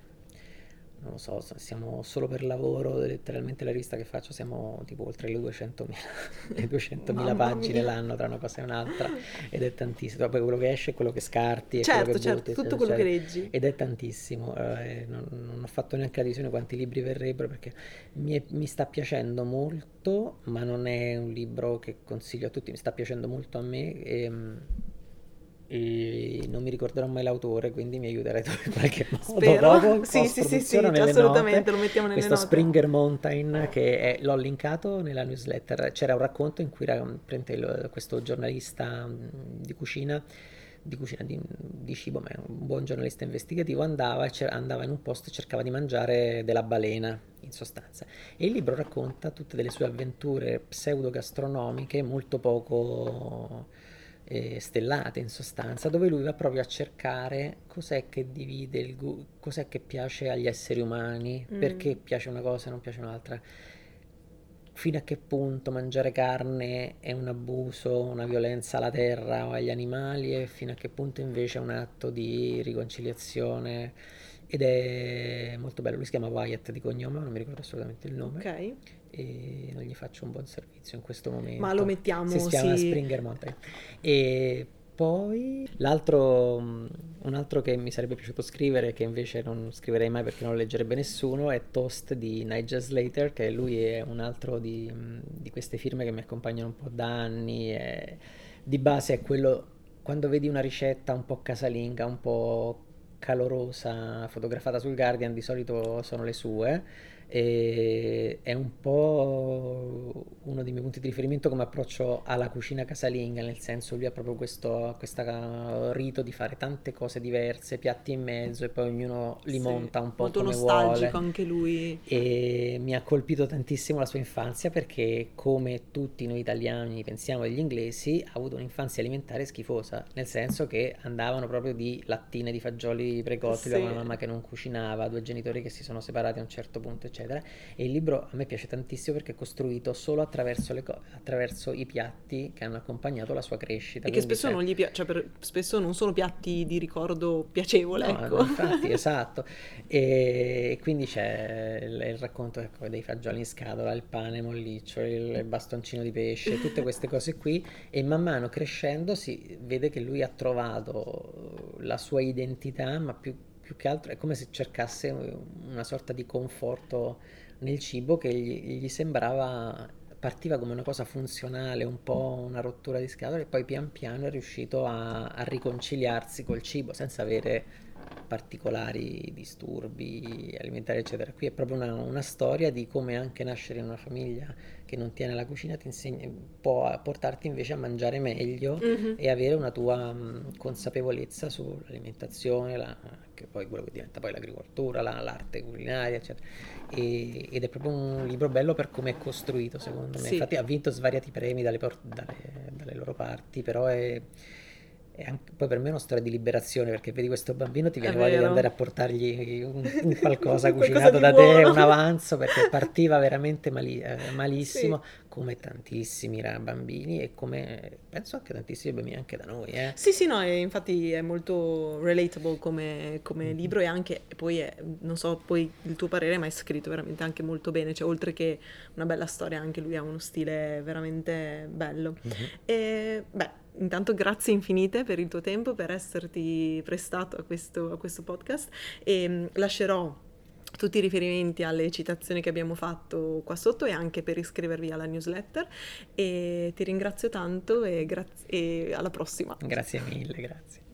non lo so, siamo solo per lavoro, letteralmente la rivista che faccio siamo tipo oltre le 200.000, [LAUGHS] le 200.000 pagine l'anno tra una cosa e un'altra ed è tantissimo. Poi quello che esce è quello che scarti, certo, quello che certo, butti, tutto quello cioè, che leggi. Ed è tantissimo, eh, non, non, ho fatto neanche la visione quanti libri verrebbero perché mi, è, mi sta piacendo molto, ma non è un libro che consiglio a tutti, mi sta piacendo molto a me. E, ehm, e non mi ricorderò mai l'autore, quindi mi aiuterete in qualche modo. [LAUGHS] Spero. Dopo, [LAUGHS] sì, sì, sì, sì, assolutamente, note. lo mettiamo nelle Questo note. Springer Mountain che è, l'ho linkato nella newsletter. C'era un racconto in cui era, questo giornalista di cucina di cucina di, di, cibo, ma è un buon giornalista investigativo, andava, andava in un posto e cercava di mangiare della balena, in sostanza. E il libro racconta tutte delle sue avventure pseudo gastronomiche molto poco eh, stellate in sostanza, dove lui va proprio a cercare cos'è che divide il gu- cos'è che piace agli esseri umani, mm. perché piace una cosa e non piace un'altra. Fino a che punto mangiare carne è un abuso, una violenza alla terra o agli animali e fino a che punto invece è un atto di riconciliazione ed è molto bello. Lui si chiama Wyatt di cognome, non mi ricordo assolutamente il nome. Ok. E non gli faccio un buon servizio in questo momento. Ma lo mettiamo, Si chiama sì. Springer Mountain. E poi l'altro, un altro che mi sarebbe piaciuto scrivere, che invece non scriverei mai perché non lo leggerebbe nessuno, è Toast di Nigel Slater, che lui è un altro di, di queste firme che mi accompagnano un po' da anni. E di base è quello, quando vedi una ricetta un po' casalinga, un po' calorosa fotografata sul Guardian di solito sono le sue e è un po' uno dei miei punti di riferimento come approccio alla cucina casalinga, nel senso lui ha proprio questo questa rito di fare tante cose diverse, piatti in mezzo e poi ognuno li Sì, monta un po' molto come nostalgico vuole. anche lui. E mi ha colpito tantissimo la sua infanzia perché, come tutti noi italiani pensiamo agli inglesi, ha avuto un'infanzia alimentare schifosa, nel senso che andavano proprio di lattine di fagioli precotti, Sì. una mamma che non cucinava, due genitori che si sono separati a un certo punto, eccetera. E il libro a me piace tantissimo perché è costruito solo attraverso, co- attraverso i piatti che hanno accompagnato la sua crescita. E che spesso c'è- non gli piace, cioè per- spesso non sono piatti di ricordo piacevole, No, ecco. infatti, [LAUGHS] esatto. E quindi c'è il, il racconto ecco, dei fagioli in scatola, il pane molliccio, il bastoncino di pesce, tutte queste cose qui. E man mano crescendo si vede che lui ha trovato la sua identità, ma più, più che altro è come se cercasse una sorta di conforto nel cibo che gli, gli sembrava partiva come una cosa funzionale, un po' una rottura di scatole, e poi pian piano è riuscito a, a riconciliarsi col cibo senza avere particolari disturbi alimentari, eccetera. Qui è proprio una, una storia di come anche nascere in una famiglia che non tiene la cucina ti insegna, può portarti invece a mangiare meglio Mhm. e avere una tua mh, consapevolezza sull'alimentazione, la- che poi quello che diventa poi l'agricoltura, la- l'arte culinaria, eccetera. E- ed è proprio un libro bello per come è costruito, secondo me. Sì. Infatti ha vinto svariati premi dalle, dalle- dalle loro parti, però è anche, poi per me è una storia di liberazione, perché vedi questo bambino ti È viene voglia di andare a portargli un, un [LAUGHS] qualcosa cucinato da te, buono. un avanzo, perché partiva veramente mali- eh, malissimo, come tantissimi bambini e come penso anche tantissimi bambini anche da noi, eh. Sì, sì, no, e infatti è molto relatable come, come Mhm. libro e anche, poi è, non so poi il tuo parere, ma è scritto veramente anche molto bene, cioè oltre che una bella storia, anche lui ha uno stile veramente bello. Mhm. E beh, intanto grazie infinite per il tuo tempo, per esserti prestato a questo, a questo podcast e mh, lascerò tutti i riferimenti alle citazioni che abbiamo fatto qua sotto e anche per iscrivervi alla newsletter e ti ringrazio tanto e, graz- e alla prossima. Grazie mille, grazie.